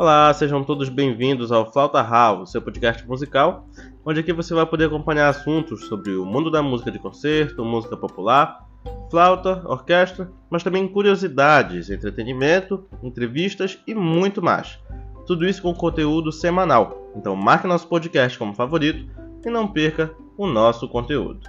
Olá, sejam todos bem-vindos ao Flauta House, seu podcast musical, onde aqui você vai poder acompanhar assuntos sobre o mundo da música de concerto, música popular, flauta, orquestra, mas também curiosidades, entretenimento, entrevistas e muito mais. Tudo isso com conteúdo semanal. Então marque nosso podcast como favorito e não perca o nosso conteúdo.